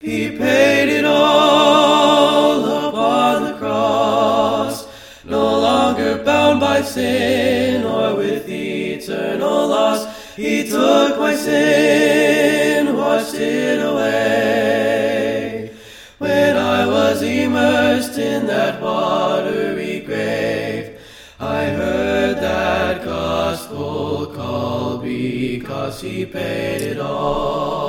He paid it all upon the cross, no longer bound by sin or with eternal loss. He took my sin, washed it away. When I was immersed in that watery grave, I heard that gospel call because he paid it all.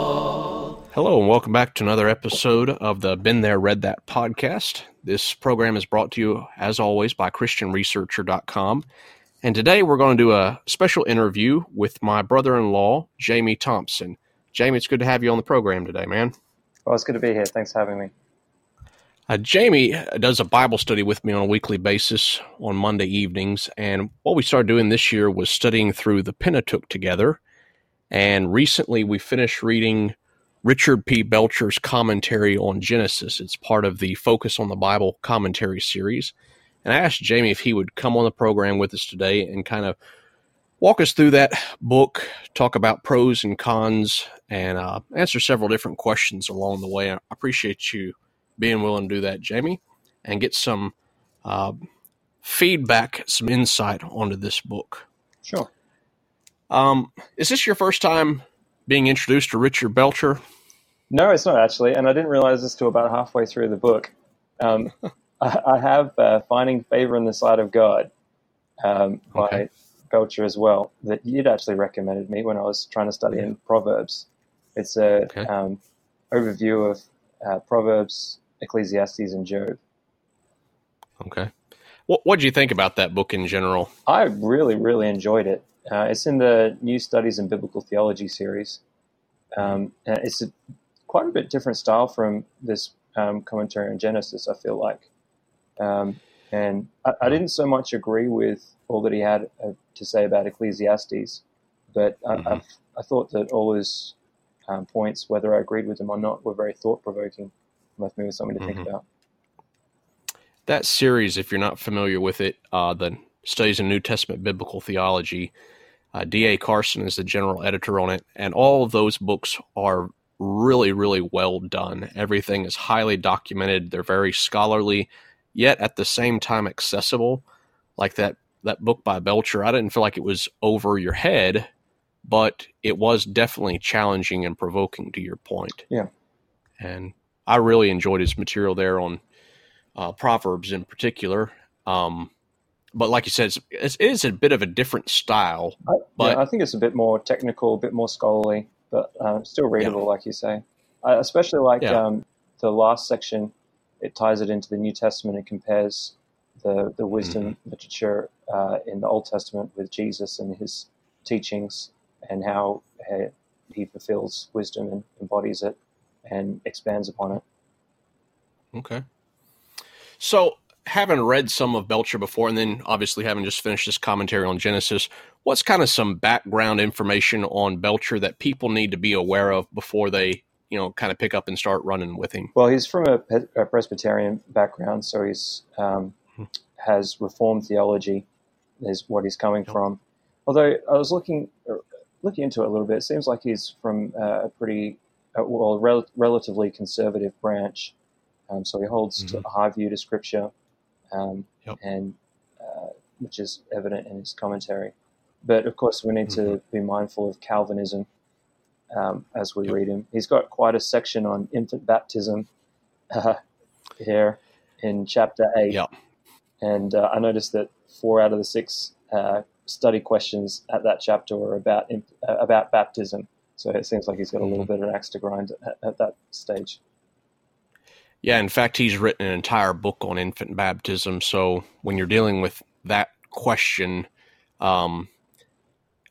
Hello, and welcome back to another episode of the Been There, Read That podcast. This program is brought to you, as always, by ChristianResearcher.com. And today we're going to do a special interview with my brother in law, Jamie Thompson. Jamie, it's good to have you on the program today, man. Well, it's good to be here. Thanks for having me. Uh, Jamie does a Bible study with me on a weekly basis on Monday evenings. And what we started doing this year was studying through the Pentateuch together. And recently we finished reading Richard P. Belcher's commentary on Genesis. It's part of the Focus on the Bible commentary series. And I asked Jamie if he would come on the program with us today and kind of walk us through that book, talk about pros and cons, and uh, answer several different questions along the way. I appreciate you being willing to do that, Jamie, and get some uh, feedback, some insight onto this book. Sure. Um, is this your first time being introduced to Richard Belcher? No, it's not actually, and I didn't realize this till about halfway through the book. Um, I, I, have uh, Finding Favor in the Sight of God um, by okay. Belcher as well, that you'd actually recommended me when I was trying to study in Proverbs. It's a okay. um, overview of uh, Proverbs, Ecclesiastes, and Job. Okay. What What did you think about that book in general? I really, really enjoyed it. Uh, it's in the New Studies in Biblical Theology series. Um, it's a, quite a bit different style from this um, commentary on Genesis. I feel like. Um, and I, I, didn't so much agree with all that he had uh, to say about Ecclesiastes, but I, mm-hmm. I thought that all his um, points, whether I agreed with them or not, were very thought provoking. Left me with something to mm-hmm. think about. That series, if you're not familiar with it, uh, the Studies in New Testament Biblical Theology, uh, D.A. Carson is the general editor on it, and all of those books are really, really well done. Everything is highly documented. They're very scholarly yet at the same time accessible. Like that that book by Belcher, I didn't feel like it was over your head, but it was definitely challenging and provoking to your point. Yeah. And I really enjoyed his material there on uh, Proverbs in particular. Um, but like you said, it's, it is a bit of a different style. I, but yeah, I think it's a bit more technical, a bit more scholarly, but uh, still readable, yeah. like you say. I especially like yeah. um, the last section it ties it into the New Testament and compares the the wisdom mm-hmm. literature uh, in the Old Testament with Jesus and his teachings and how uh, he fulfills wisdom and embodies it and expands upon it. Okay. So, having read some of Belcher before, and then obviously having just finished this commentary on Genesis, what's kind of some background information on Belcher that people need to be aware of before they you know, kind of pick up and start running with him? Well, he's from a, a Presbyterian background, so he's um, hmm. has Reformed theology is what he's coming yep. from. Although I was looking uh, looking into it a little bit, it seems like he's from uh, a pretty uh, well rel- relatively conservative branch. Um, so he holds mm-hmm. a high view to Scripture, um, yep. and uh, which is evident in his commentary. But of course, we need mm-hmm. to be mindful of Calvinism um, as we yep. read him. He's got quite a section on infant baptism uh, here in chapter 8. Yep. And uh, I noticed that four out of the six uh, study questions at that chapter were about, uh, about baptism. So it seems like he's got a little mm-hmm. bit of an axe to grind at, at that stage. Yeah, in fact, he's written an entire book on infant baptism. So when you're dealing with that question, um,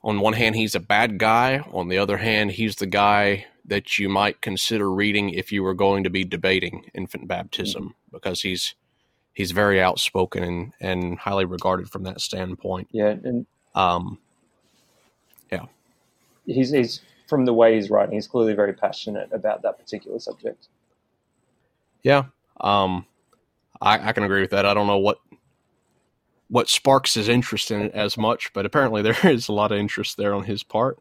on one hand, he's a bad guy. On the other hand, he's the guy that you might consider reading if you were going to be debating infant baptism mm-hmm. because he's he's very outspoken and, and highly regarded from that standpoint. Yeah, and um, yeah, he's he's from the way he's writing, he's clearly very passionate about that particular subject. Yeah, um, I, I can agree with that. I don't know what what sparks his interest in it as much, but apparently there is a lot of interest there on his part.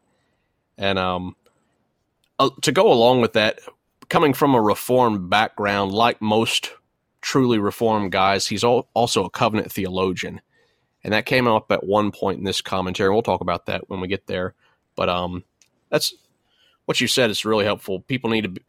And um, uh, to go along with that, coming from a reformed background, like most truly reformed guys, he's also a covenant theologian. And that came up at one point in this commentary. We'll talk about that when we get there. But um, that's what you said is really helpful. People need to, be,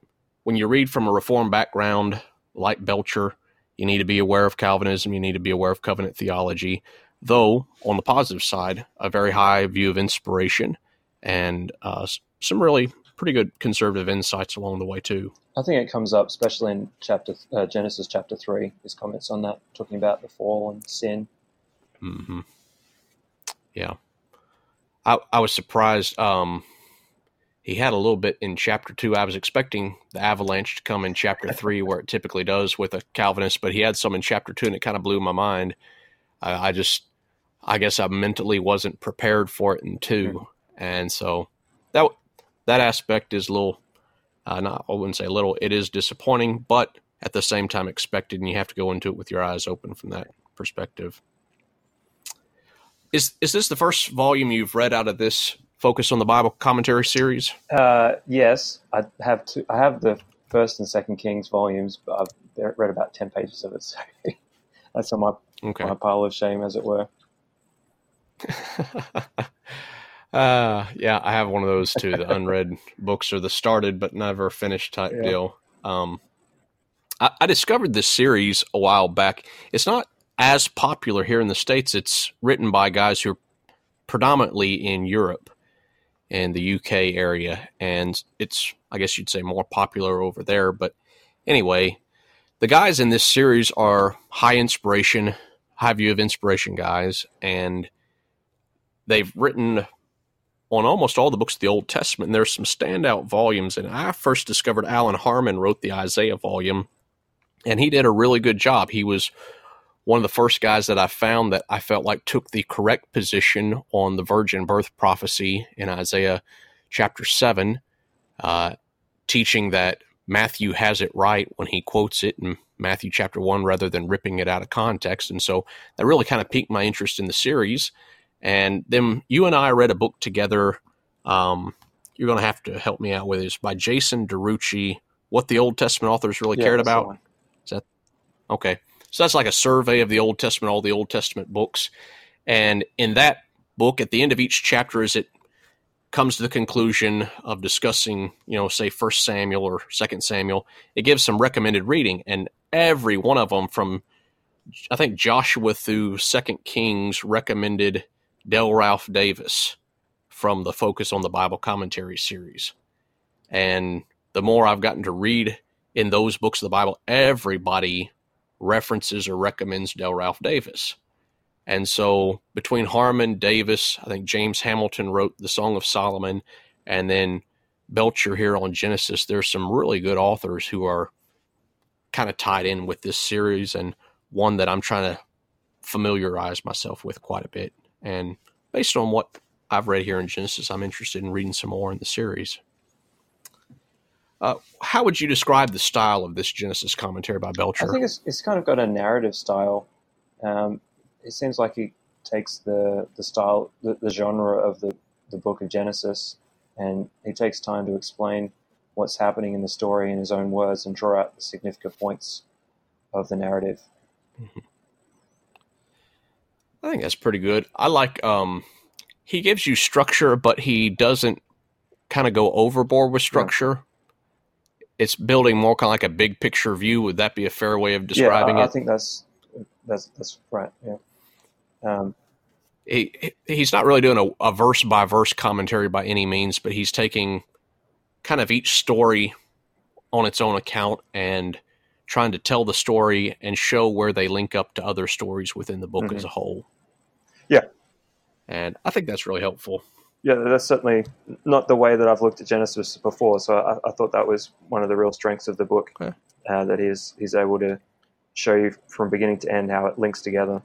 when you read from a reformed background like Belcher, you need to be aware of Calvinism. You need to be aware of covenant theology. Though, on the positive side, a very high view of inspiration and uh, some really pretty good conservative insights along the way, too. I think it comes up, especially in chapter uh, Genesis chapter 3, his comments on that, talking about the fall and sin. Mm-hmm. Yeah. I, I was surprised. Um, he had a little bit in chapter two. I was expecting the avalanche to come in chapter three, where it typically does with a Calvinist, but he had some in chapter two, and it kind of blew my mind. I, I just, I guess, I mentally wasn't prepared for it in 2 mm-hmm. and so that that aspect is a little, uh, not I wouldn't say a little. It is disappointing, but at the same time expected, and you have to go into it with your eyes open from that perspective. Is is this the first volume you've read out of this focus on the Bible commentary series? Uh, yes, I have two. I have the first and second Kings volumes, but I've read about ten pages of it. So that's on my okay. my pile of shame, as it were. uh, yeah, I have one of those too. The unread books or the started but never finished type yeah. deal. Um, I, I discovered this series a while back. It's not as popular here in the states. It's written by guys who are predominantly in Europe and the UK area, and it's I guess you'd say more popular over there. But anyway, the guys in this series are high inspiration, high view of inspiration guys, and they've written on almost all the books of the Old Testament. There's some standout volumes, and I first discovered Allan Harman wrote the Isaiah volume, and he did a really good job. He was one of the first guys that I found that I felt like took the correct position on the virgin birth prophecy in Isaiah chapter 7, uh, teaching that Matthew has it right when he quotes it in Matthew chapter 1 rather than ripping it out of context. And so that really kind of piqued my interest in the series. And then you and I read a book together. Um, you're going to have to help me out with this by Jason DeRouchie. What the Old Testament authors really yeah, cared about. Is that okay? So that's like a survey of the Old Testament, all the Old Testament books. And in that book, at the end of each chapter, as it comes to the conclusion of discussing, you know, say First Samuel or Second Samuel, it gives some recommended reading, and every one of them, from I think Joshua through Second Kings, recommended Dale Ralph Davis from the Focus on the Bible Commentary series. And the more I've gotten to read in those books of the Bible, everybody references or recommends Dale Ralph Davis. And so between Harman, Davis, I think James Hamilton wrote the Song of Solomon, and then Belcher here on Genesis, there's some really good authors who are kind of tied in with this series and one that I'm trying to familiarize myself with quite a bit. And based on what I've read here in Genesis, I'm interested in reading some more in the series. Uh, how would you describe the style of this Genesis commentary by Belcher? I think it's, it's kind of got a narrative style. Um, it seems like he takes the the style, the, the genre of the, the book of Genesis, and he takes time to explain what's happening in the story in his own words and draw out the significant points of the narrative. Mm-hmm. I think that's pretty good. I like um, he gives you structure, but he doesn't kind of go overboard with structure it's building more kind of like a big picture view. Would that be a fair way of describing yeah, I, it? I think that's that's that's right. Yeah. Um, he he's not really doing a, a verse by verse commentary by any means, but he's taking kind of each story on its own account and trying to tell the story and show where they link up to other stories within the book mm-hmm. as a whole. Yeah. And I think that's really helpful yeah, that's certainly not the way that I've looked at Genesis before. So I, I thought that was one of the real strengths of the book okay. uh, that he's he's able to show you from beginning to end how it links together.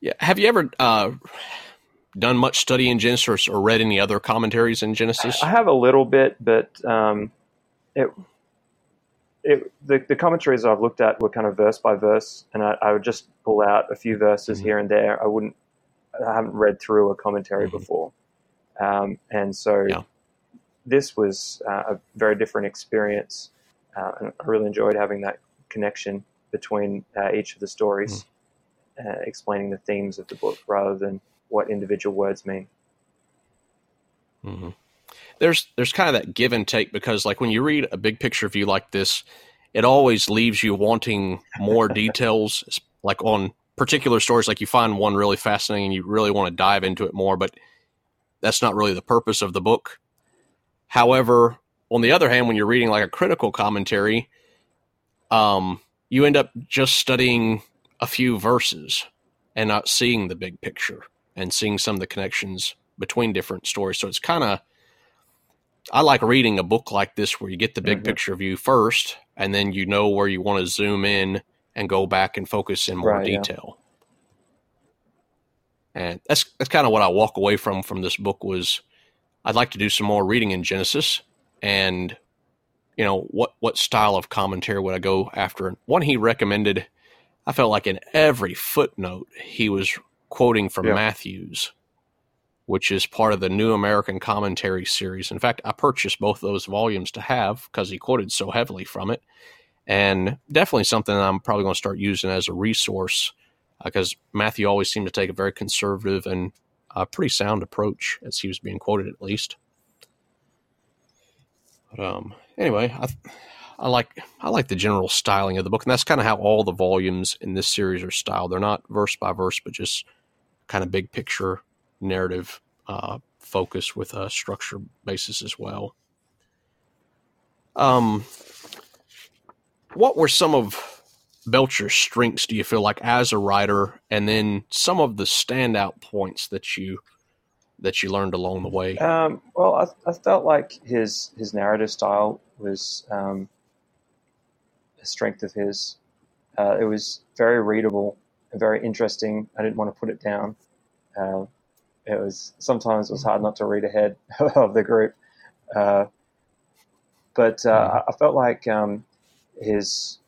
Yeah, have you ever uh, done much study in Genesis or read any other commentaries in Genesis? I have a little bit, but um, it. It, the, the commentaries I've looked at were kind of verse by verse, and I, I would just pull out a few verses mm-hmm. here and there. I wouldn't I haven't read through a commentary mm-hmm. before, um, and so yeah. this was uh, a very different experience, uh, and I really enjoyed having that connection between uh, each of the stories, mm. explaining the themes of the book rather than what individual words mean. Mm-hmm. There's there's kind of that give and take because like when you read a big picture view like this, it always leaves you wanting more details, like on particular stories. Like you find one really fascinating and you really want to dive into it more, but that's not really the purpose of the book. However, on the other hand, when you're reading like a critical commentary, um, you end up just studying a few verses and not seeing the big picture and seeing some of the connections between different stories. So it's kind of I like reading a book like this where you get the big mm-hmm. picture view first, and then you know where you want to zoom in and go back and focus in more right, detail. Yeah. And that's that's kind of what I walk away from from this book was I'd like to do some more reading in Genesis and you know what what style of commentary would I go after? One he recommended I felt like in every footnote he was quoting from yeah. Mathews which is part of the New American Commentary series. In fact, I purchased both those volumes to have because he quoted so heavily from it. And definitely something I'm probably going to start using as a resource because uh, Matthew always seemed to take a very conservative and uh, pretty sound approach as he was being quoted, at least. But um, anyway, I, I like I like the general styling of the book, and that's kind of how all the volumes in this series are styled. They're not verse by verse, but just kind of big picture narrative uh, focus with a structure basis as well. Um, what were some of Belcher's strengths? Do you feel like as a writer, and then some of the standout points that you that you learned along the way? Um, well, I, I, felt like his his narrative style was um, a strength of his. Uh, it was very readable and very interesting. I didn't want to put it down. Uh, it was sometimes it was hard not to read ahead of the group. Uh, but uh, hmm. I felt like um, his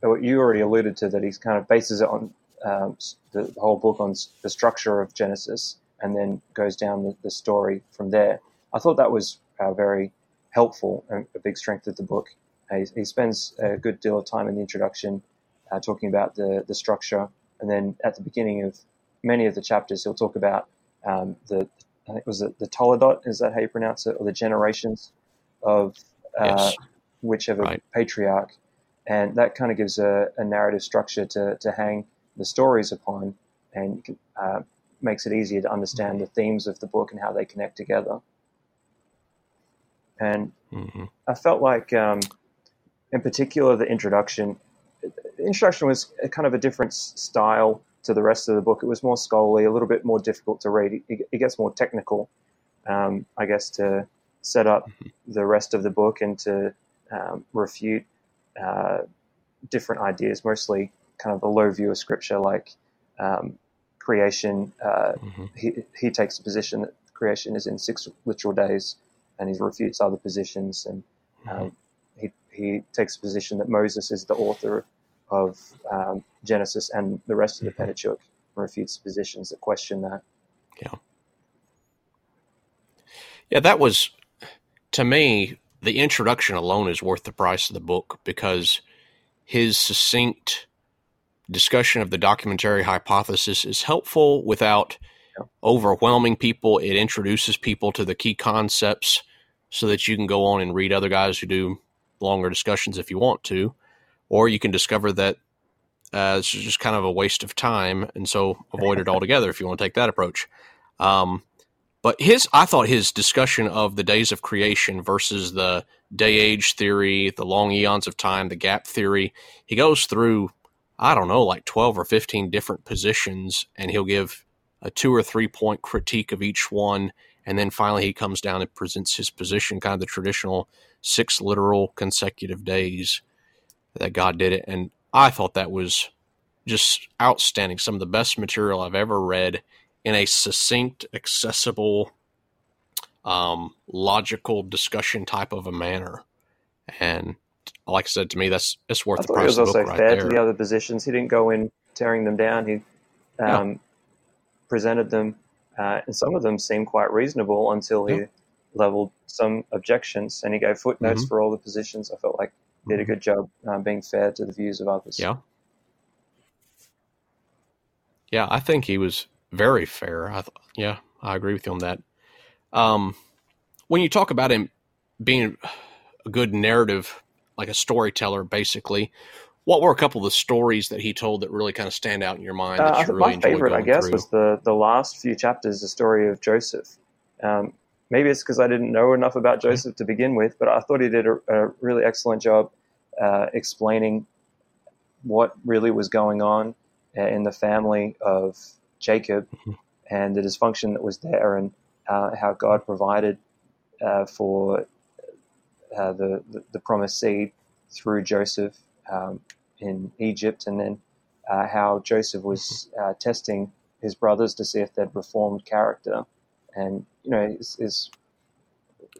what you already alluded to that he kind of bases it on um, the whole book on the structure of Genesis and then goes down the, the story from there. I thought that was uh, very helpful and a big strength of the book. He, he, spends a good deal of time in the introduction uh, talking about the the structure, and then at the beginning of many of the chapters, he'll talk about um, the I think was it the Toledot is that how you pronounce it or the generations of uh, yes. whichever right. patriarch, and that kind of gives a, a, narrative structure to to hang the stories upon, and uh, makes it easier to understand the themes of the book and how they connect together. And mm-hmm. I felt like, um, in particular, the introduction. The introduction was kind of a different style to the rest of the book. It was more scholarly, a little bit more difficult to read. It, it gets more technical, um, I guess, to set up mm-hmm. the rest of the book and to um, refute uh, different ideas, mostly kind of the low view of scripture, like um, creation. Uh, mm-hmm. he, he takes the position that creation is in six literal days, and he refutes other positions. And mm-hmm. Um, he, he takes the position that Moses is the author of um, Genesis and the rest of the mm-hmm. Pentateuch refutes positions that question that. Yeah. Yeah, that was, to me, the introduction alone is worth the price of the book because his succinct discussion of the documentary hypothesis is helpful without overwhelming people. It introduces people to the key concepts so that you can go on and read other guys who do longer discussions if you want to or you can discover that uh, it's just kind of a waste of time, and so avoid it altogether if you want to take that approach. Um, but his, I thought his discussion of the days of creation versus the day age theory, the long eons of time, the gap theory, he goes through, I don't know, like 12 or 15 different positions, and he'll give a two or three point critique of each one. And then finally, he comes down and presents his position, kind of the traditional six literal consecutive days that God did it. And I thought that was just outstanding. Some of the best material I've ever read in a succinct, accessible, um, logical discussion type of a manner. And like I said to me, that's it's worth I the price. He was also right fair there. to the other positions. He didn't go in tearing them down. He um, yeah. presented them, uh, and some of them seemed quite reasonable until he yeah. leveled some objections, and he gave footnotes Mhm. for all the positions. I felt like he did a good job um, being fair to the views of others. Yeah. Yeah, I think he was very fair. I th- yeah, I agree with you on that. Um, when you talk about him being a good narrative, like a storyteller, basically, what were a couple of the stories that he told that really kind of stand out in your mind Uh, you really my favorite, I guess, through? was the the last few chapters, the story of Joseph. Um, maybe it's because I didn't know enough about Joseph to begin with, but I thought he did a, a really excellent job uh, explaining what really was going on uh, in the family of Jacob Mhm. and the dysfunction that was there, and uh, how God provided uh, for uh, the, the the promised seed through Joseph um, in Egypt, and then uh, how Joseph was uh, testing his brothers to see if they'd reformed character, and you know, is is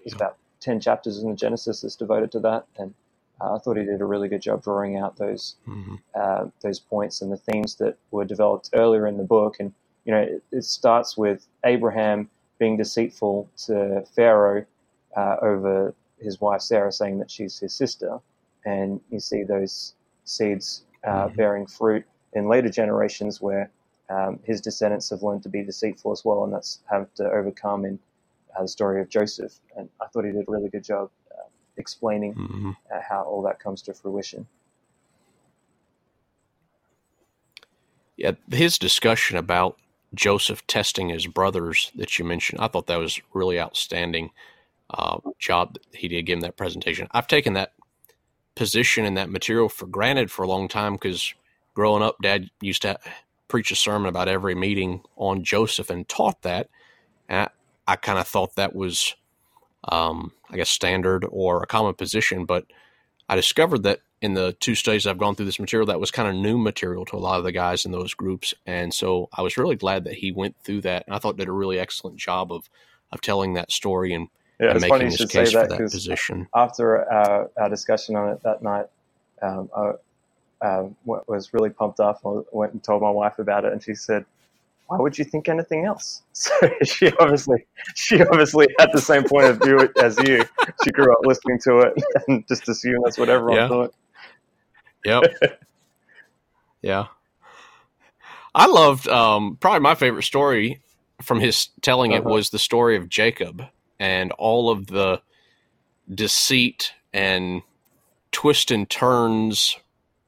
is Yeah. about ten chapters in the Genesis that's devoted to that, and uh, I thought he did a really good job drawing out those Mhm. uh, those points and the themes that were developed earlier in the book. And you know, it, it starts with Abraham being deceitful to Pharaoh uh, over his wife Sarah, saying that she's his sister, and you see those seeds uh, Mhm. bearing fruit in later generations where um, his descendants have learned to be deceitful as well, and that's have to overcome in uh, the story of Joseph. And I thought he did a really good job explaining Mhm. uh, how all that comes to fruition. Yeah, his discussion about Joseph testing his brothers that you mentioned, I thought that was really outstanding uh, job that he did give him that presentation. I've taken that position and that material for granted for a long time because growing up, Dad used to preach a sermon about every meeting on Joseph and taught that. And I, I kind of thought that was, um, I guess, standard or a common position, but I discovered that in the two studies I've gone through this material, that was kind of new material to a lot of the guys in those groups. And so I was really glad that he went through that. And I thought did a really excellent job of, of telling that story and, Yeah, and making his case say for that that position. after our, our discussion on it that night, um, I um, was really pumped up. I went and told my wife about it, and she said, "Why would you think anything else?" So she obviously, she obviously had the same point of view as you. She grew up listening to it and just assumed that's what everyone Yeah. thought. Yep. yeah. I loved um, probably my favorite story from his telling it Uh-huh. was the story of Jacob and all of the deceit and twists and turns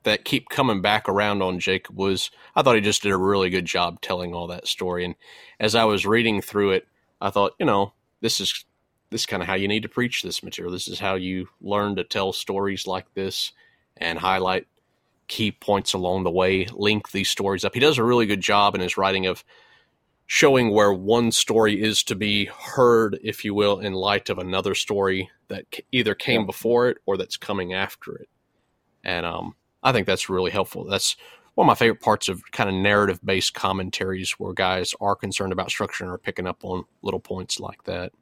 that keep coming back around on Jacob was I thought he just did a really good job telling all that story and as I was reading through it I thought you know this is this is kind of how you need to preach this material this is how you learn to tell stories like this and highlight key points along the way, link these stories up. He does a really good job in his writing of showing where one story is to be heard, if you will, in light of another story that either came before it or that's coming after it. And um, I think that's really helpful. That's one of my favorite parts of kind of narrative based commentaries where guys are concerned about structure and are picking up on little points like that.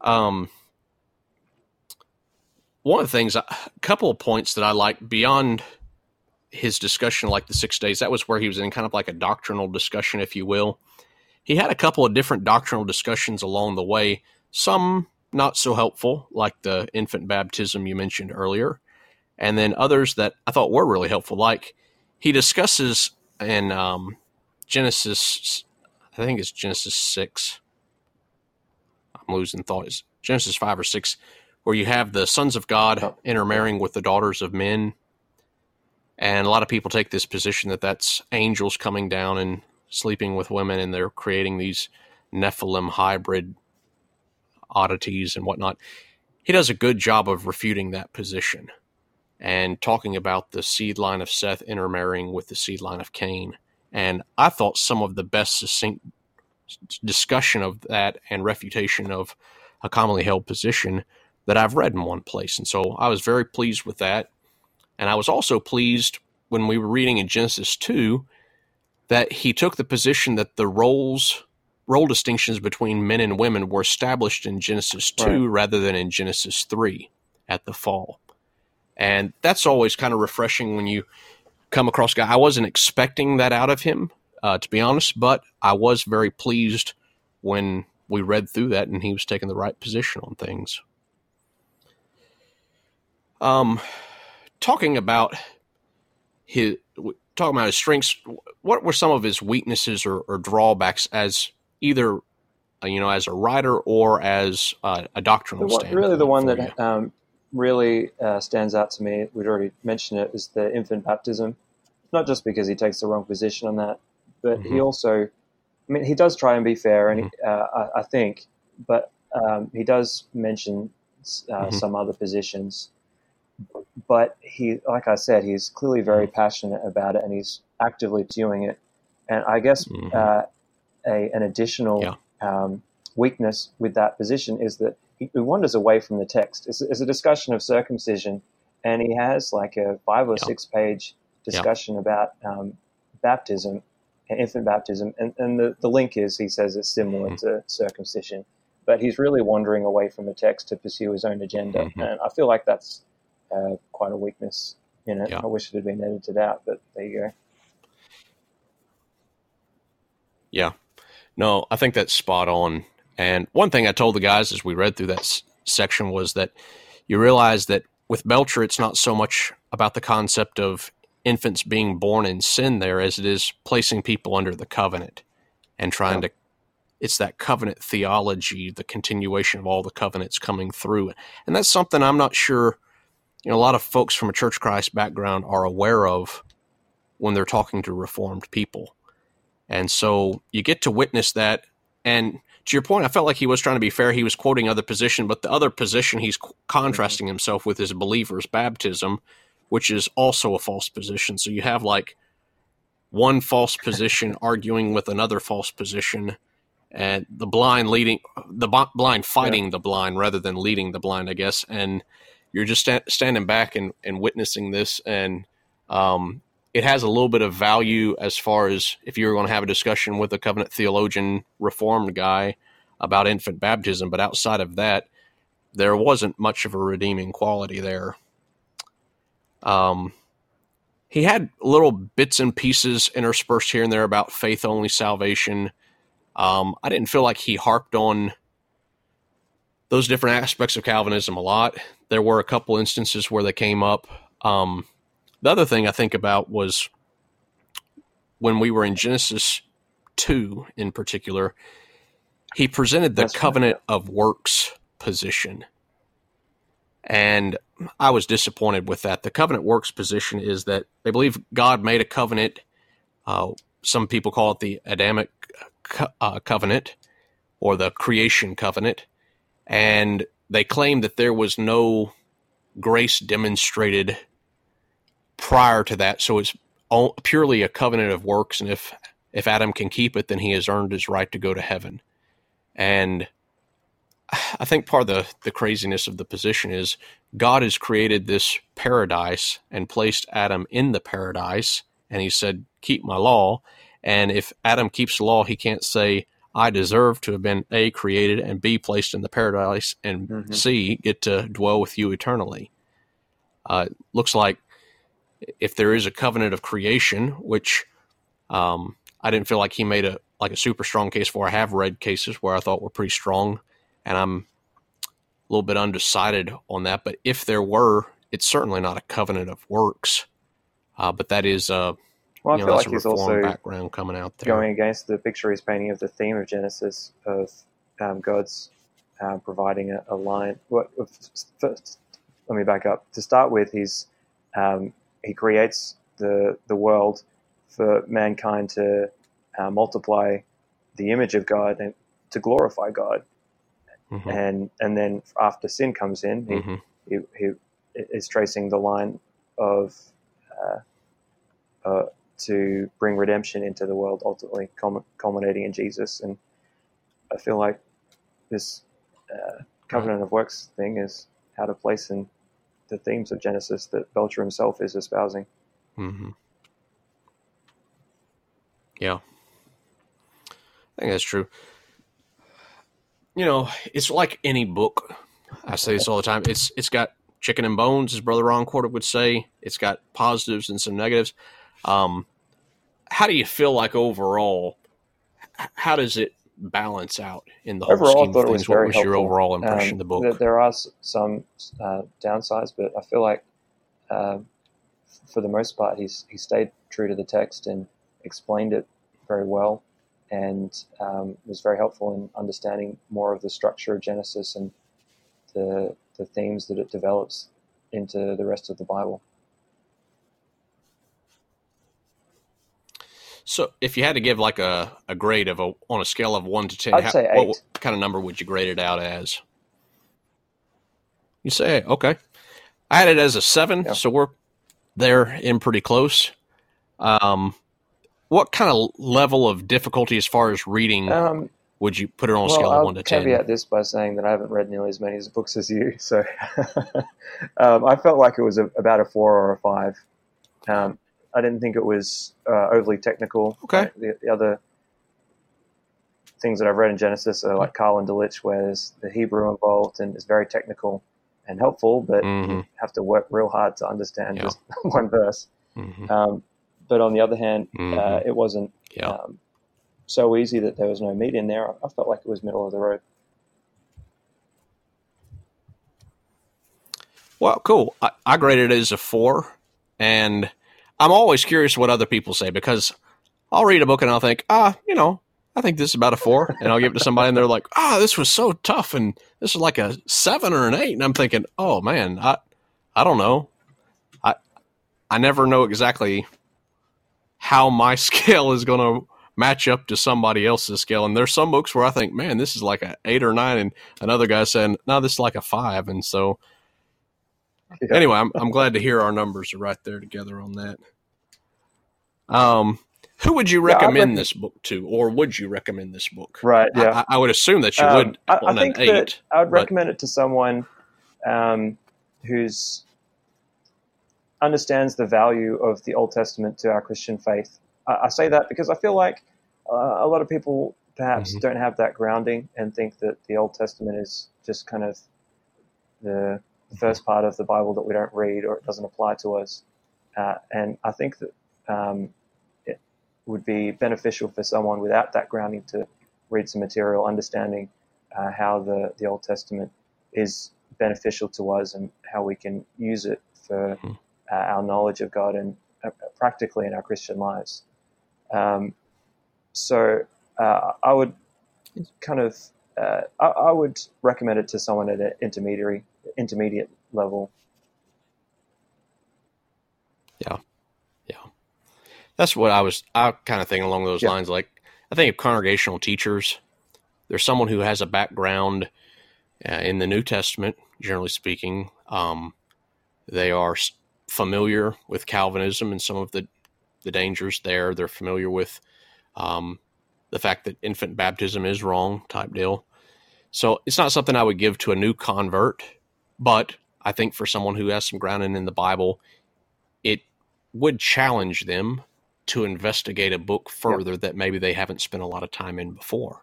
Um, one of the things, a couple of points that I like beyond his discussion, like the six days, that was where he was in kind of like a doctrinal discussion, if you will. He had a couple of different doctrinal discussions along the way, some not so helpful, like the infant baptism you mentioned earlier, and then others that I thought were really helpful, like he discusses in um, Genesis, I think it's Genesis 6. I'm losing thought. It's Genesis 5 or 6 where you have the sons of God Oh. intermarrying with the daughters of men. And a lot of people take this position that that's angels coming down and sleeping with women, and they're creating these Nephilim hybrid oddities and whatnot. He does a good job of refuting that position and talking about the seed line of Seth intermarrying with the seed line of Cain. And I thought some of the best succinct discussion of that and refutation of a commonly held position that I've read in one place. And so I was very pleased with that. And I was also pleased when we were reading in Genesis 2 that he took the position that the roles role distinctions between men and women were established in Genesis 2 rather than in Genesis 3 at the fall. And that's always kind of refreshing when you come across a guy. I wasn't expecting that out of him, uh, to be honest, but I was very pleased when we read through that, and he was taking the right position on things. Um, talking about his talking about his strengths, what were some of his weaknesses or, or drawbacks as either uh, you know as a writer or as uh, a doctrinal one, really the one that um, really uh, stands out to me we'd already mentioned it is the infant baptism not just because he takes the wrong position on that but mm-hmm. he also i mean he does try and be fair and mm-hmm. uh, I, I, think but um, he does mention uh, mm-hmm. some other positions but he, like I said, he's clearly very mm-hmm. passionate about it and he's actively pursuing it. And I guess mm-hmm. uh, a, an additional yeah. um, weakness with that position is that he, wanders away from the text. It's, it's, a discussion of circumcision, and he has like a five or yeah. six page discussion yeah. about um, baptism, infant baptism, and, and the, the link is he says it's similar mm-hmm. to circumcision. But he's really wandering away from the text to pursue his own agenda, mm-hmm. and I feel like that's uh, quite a weakness in it. Yeah. I wish it had been edited out, but there you go. Yeah. No, I think that's spot on. And one thing I told the guys as we read through that s- section was that you realize that with Belcher, it's not so much about the concept of infants being born in sin there as it is placing people under the covenant and trying yeah. to it's that covenant theology the continuation of all the covenants coming through and that's something i'm not sure you know, a lot of folks from a Church Christ background are aware of when they're talking to Reformed people. And so you get to witness that. And to your point, I felt like he was trying to be fair. He was quoting other position, but the other position he's contrasting mm-hmm. himself with is believers' baptism, which is also a false position. So you have like one false position arguing with another false position, and the blind leading the blind fighting yeah. the blind rather than leading the blind, I guess. And you're just sta- standing back and, and witnessing this and um, it has a little bit of value as far as if you're going to have a discussion with a covenant theologian reformed guy about infant baptism but outside of that there wasn't much of a redeeming quality there um, he had little bits and pieces interspersed here and there about faith only salvation um, i didn't feel like he harped on those different aspects of Calvinism a lot. There were a couple instances where they came up. Um, the other thing I think about was when we were in Genesis 2 in particular, he presented the That's covenant right. of works position. And I was disappointed with that. The covenant works position is that they believe God made a covenant. Uh, some people call it the Adamic co- uh, covenant or the creation covenant and they claim that there was no grace demonstrated prior to that. So it's purely a covenant of works, and if if Adam can keep it, then he has earned his right to go to heaven. And I think part of the, the craziness of the position is God has created this paradise and placed Adam in the paradise, and he said, Keep my law. And if Adam keeps the law, he can't say, I deserve to have been A, created, and B, placed in the paradise, and mm-hmm. C, get to dwell with you eternally. Uh, looks like if there is a covenant of creation, which um, I didn't feel like he made a like a super strong case for. I have read cases where I thought were pretty strong, and I'm a little bit undecided on that. But if there were, it's certainly not a covenant of works. Uh, but that is uh, well, I you feel know, like he's also background coming out there. going against the picture he's painting of the theme of Genesis of um, God's uh, providing a, a line. What, first, let me back up. To start with, he's um, he creates the the world for mankind to uh, multiply the image of God and to glorify God. Mm-hmm. And and then after sin comes in, he, mm-hmm. he, he, is tracing the line of uh, uh, to bring redemption into the world, ultimately culminating in Jesus. And I feel like this uh, covenant of works thing is how to place in the themes of Genesis that Belcher himself is espousing. Mm-hmm. Yeah, I think that's true. You know, it's like any book. I say this all the time. It's it's got chicken and bones, as Brother Ron Quarter would say. It's got positives and some negatives. Um, how do you feel like overall? How does it balance out in the whole Overall, I scheme thought of it was things? What very was your helpful. overall impression Um, of the book? There, there are some uh, downsides, but I feel like uh, for the most part, he's he stayed true to the text and explained it very well, and um, was very helpful in understanding more of the structure of Genesis and the the themes that it develops into the rest of the Bible. So, if you had to give like a, a grade of a on a scale of one to 10 I'd say what, eight. what kind of number would you grade it out as? You say okay. I had it as a seven, Yeah. so we're there in pretty close. Um, what kind of level of difficulty as far as reading Um, would you put it on a well, scale of I'll one to ten? caveat this by saying that I haven't read nearly as many as books as you, so um, I felt like it was a, about a four or a five. Um, I didn't think it was uh, overly technical. Okay. Like the, the other things that I've read in Genesis are like Keil and Delitzsch, where there's the Hebrew involved and it's very technical and helpful, but you Mhm. have to work real hard to understand Yeah. just one verse. Mhm. Um, but on the other hand, uh, Mhm. it wasn't Yeah. um, so easy that there was no meat in there. I felt like it was middle of the road. Well, cool. I, I graded it as a four, and I'm always curious what other people say because I'll read a book and I'll think, ah, you know, I think this is about a four, and I'll give it to somebody and they're like, ah, this was so tough, and this is like a seven or an eight, and I'm thinking, oh man, I, I don't know, I, I never know exactly how my scale is going to match up to somebody else's scale, and there's some books where I think, man, this is like a eight or nine, and another guy saying, no, this is like a five, and so Yeah. anyway, I'm I'm glad to hear our numbers are right there together on that. Um, who would you Yeah, recommend recommend- this book to, or would you recommend this book? Right. Yeah. I, I would assume that you Um, would I, on I think an eight. that I would but- recommend it to someone um, who's understands the value of the Old Testament to our Christian faith. I, I say that because I feel like uh, a lot of people perhaps Mhm. don't have that grounding and think that the Old Testament is just kind of the the first part of the Bible that we don't read or it doesn't apply to us. Uh, and I think that um, it would be beneficial for someone without that grounding to read some material, understanding uh, how the, the Old Testament is beneficial to us and how we can use it for Mhm. uh, our knowledge of God and uh, practically in our Christian lives. Um, so uh, I would kind of uh, I, I would recommend it to someone at an intermediary intermediate level. Yeah, yeah, that's what I was. I kind of thinking along those Yeah. lines. Like I think of congregational teachers. There's someone who has a background uh, in the New Testament, generally speaking. Um, they are familiar with Calvinism and some of the the dangers there. They're familiar with um, the fact that infant baptism is wrong, type deal. So it's not something I would give to a new convert, but I think for someone who has some grounding in the Bible, it would challenge them to investigate a book further that maybe they haven't spent a lot of time in before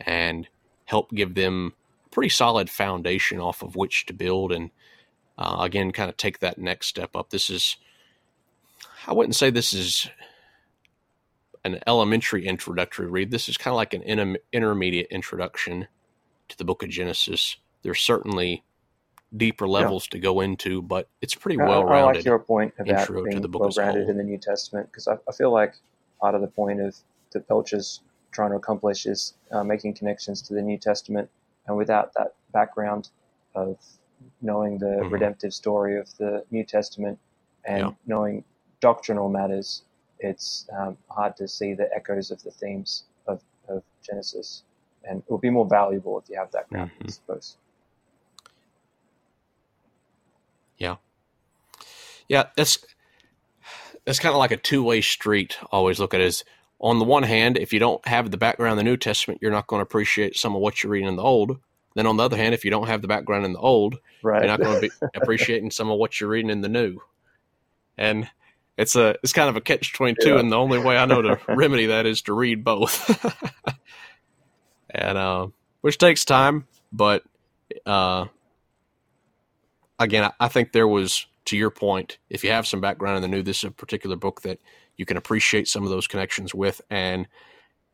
and help give them a pretty solid foundation off of which to build and uh, again kind of take that next step up. This is i wouldn't say this is an elementary introductory read. This is kind of like an inter- intermediate introduction to the book of genesis. There's certainly deeper levels to go into but it's pretty I- well I, like your point about being well as a grounded whole. in the New Testament because I, I feel like part of the point of that Belcher's trying to accomplish is uh, making connections to the New Testament, and without that background of knowing the Mhm. redemptive story of the New Testament and Yeah. knowing doctrinal matters, it's um, hard to see the echoes of the themes of, of Genesis. And it will be more valuable if you have that ground, I Mhm. suppose. Yeah, Yeah, that's that's kind of like a two way street. Always look at it as on the one hand, if you don't have the background in the New Testament, you're not going to appreciate some of what you're reading in the Old. Then on the other hand, if you don't have the background in the Old, Right. you're not going to be appreciating some of what you're reading in the New. And it's a it's kind of a catch twenty two, Yeah. and the only way I know to remedy that is to read both. and uh, which takes time, but uh, again, I- think there was to your point. If you have some background in the new, this is a particular book that you can appreciate some of those connections with, and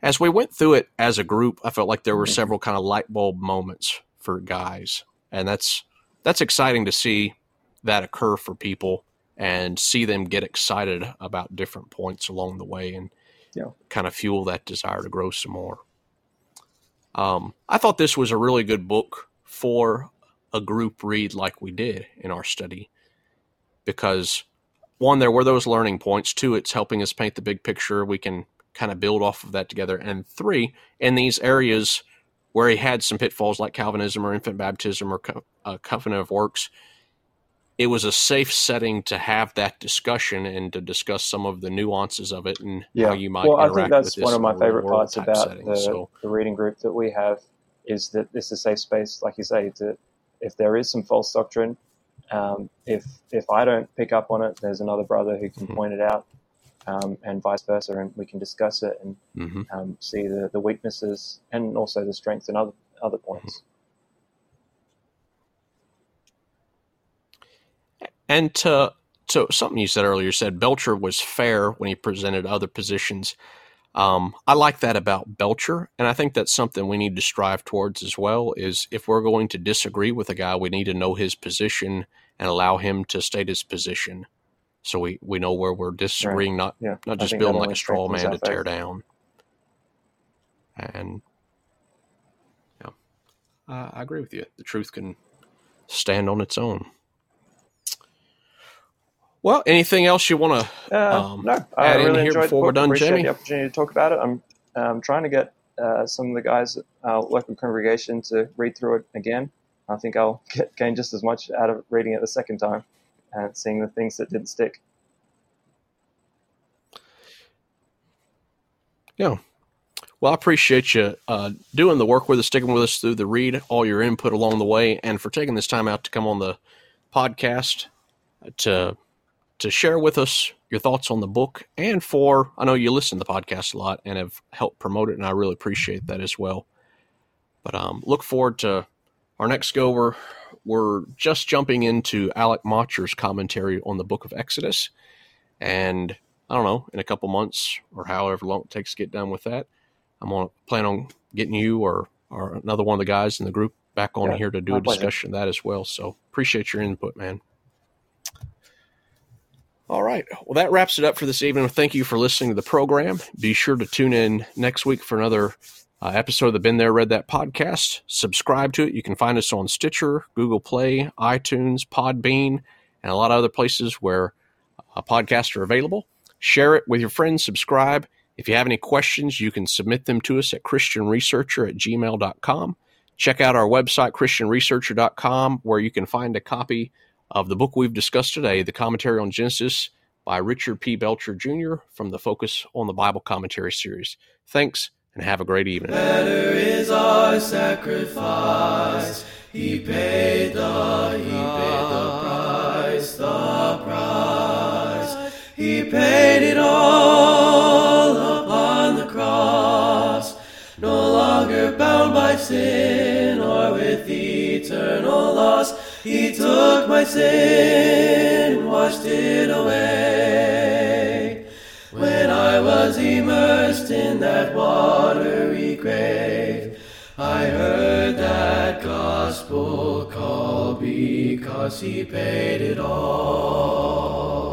as we went through it as a group, I felt like there were several kind of light bulb moments for guys, and that's that's exciting to see that occur for people and see them get excited about different points along the way and Yeah. kind of fuel that desire to grow some more. Um, I thought this was a really good book for a group read like we did in our study because one, there were those learning points. Two, it's helping us paint the big picture. We can kind of build off of that together. And three, in these areas where he had some pitfalls like Calvinism or infant baptism or uh, covenant of works, it was a safe setting to have that discussion and to discuss some of the nuances of it and Yeah. how you might well, I think that's one of my favorite parts about setting. the, So, the reading group that we have is that it's a safe space, like you say, to if there is some false doctrine, um, if if I don't pick up on it, there's another brother who can Mhm. point it out, um, and vice versa, and we can discuss it and mhm. um, see the, the weaknesses and also the strengths and other other points. And to to something you said earlier, you said Belcher was fair when he presented other positions. Um, I like that about Belcher, and I think that's something we need to strive towards as well. Is if we're going to disagree with a guy, we need to know his position and allow him to state his position, so we, we know where we're disagreeing, not Yeah, not just building like a straw man to tear down. And yeah, I I agree with you. The truth can stand on its own. Well, anything else you want to? Uh, Um, no, I add in really here enjoyed before we're done, Appreciate Jamie? the opportunity to talk about it. I'm um, trying to get uh, some of the guys at our local congregation to read through it again. I think I'll get, gain just as much out of reading it the second time and seeing the things that didn't stick. Yeah. Well, I appreciate you uh, doing the work with us, sticking with us through the read, all your input along the way, and for taking this time out to come on the podcast to to share with us your thoughts on the book, and for I know you listen to the podcast a lot and have helped promote it, and I really appreciate that as well. But um, look forward to our next go. We're we're just jumping into Alec Motyer's commentary on the Book of Exodus, and I don't know, in a couple months or however long it takes to get done with that, I'm going to plan on getting you or or another one of the guys in the group back on Yeah, here to do a discussion of that as well. So appreciate your input, man. All right. Well, that wraps it up for this evening. Thank you for listening to the program. Be sure to tune in next week for another uh, episode of the Been There, Read That podcast. Subscribe to it. You can find us on Stitcher, Google Play, iTunes, Podbean, and a lot of other places where uh, podcasts are available. Share it with your friends. Subscribe. If you have any questions, you can submit them to us at christianresearcher at gmail.com. Check out our website, christianresearcher.com, where you can find a copy of the book we've discussed today, The Commentary on Genesis by Richard P. Belcher Jr. from the Focus on the Bible Commentary series. Thanks and have a great evening. Better is our sacrifice. He paid the, he paid the price, the price. He paid it all upon the cross. No longer bound by sin or with eternal loss. He took my sin, washed it away. When I was immersed in that watery grave, I heard that gospel call because he paid it all.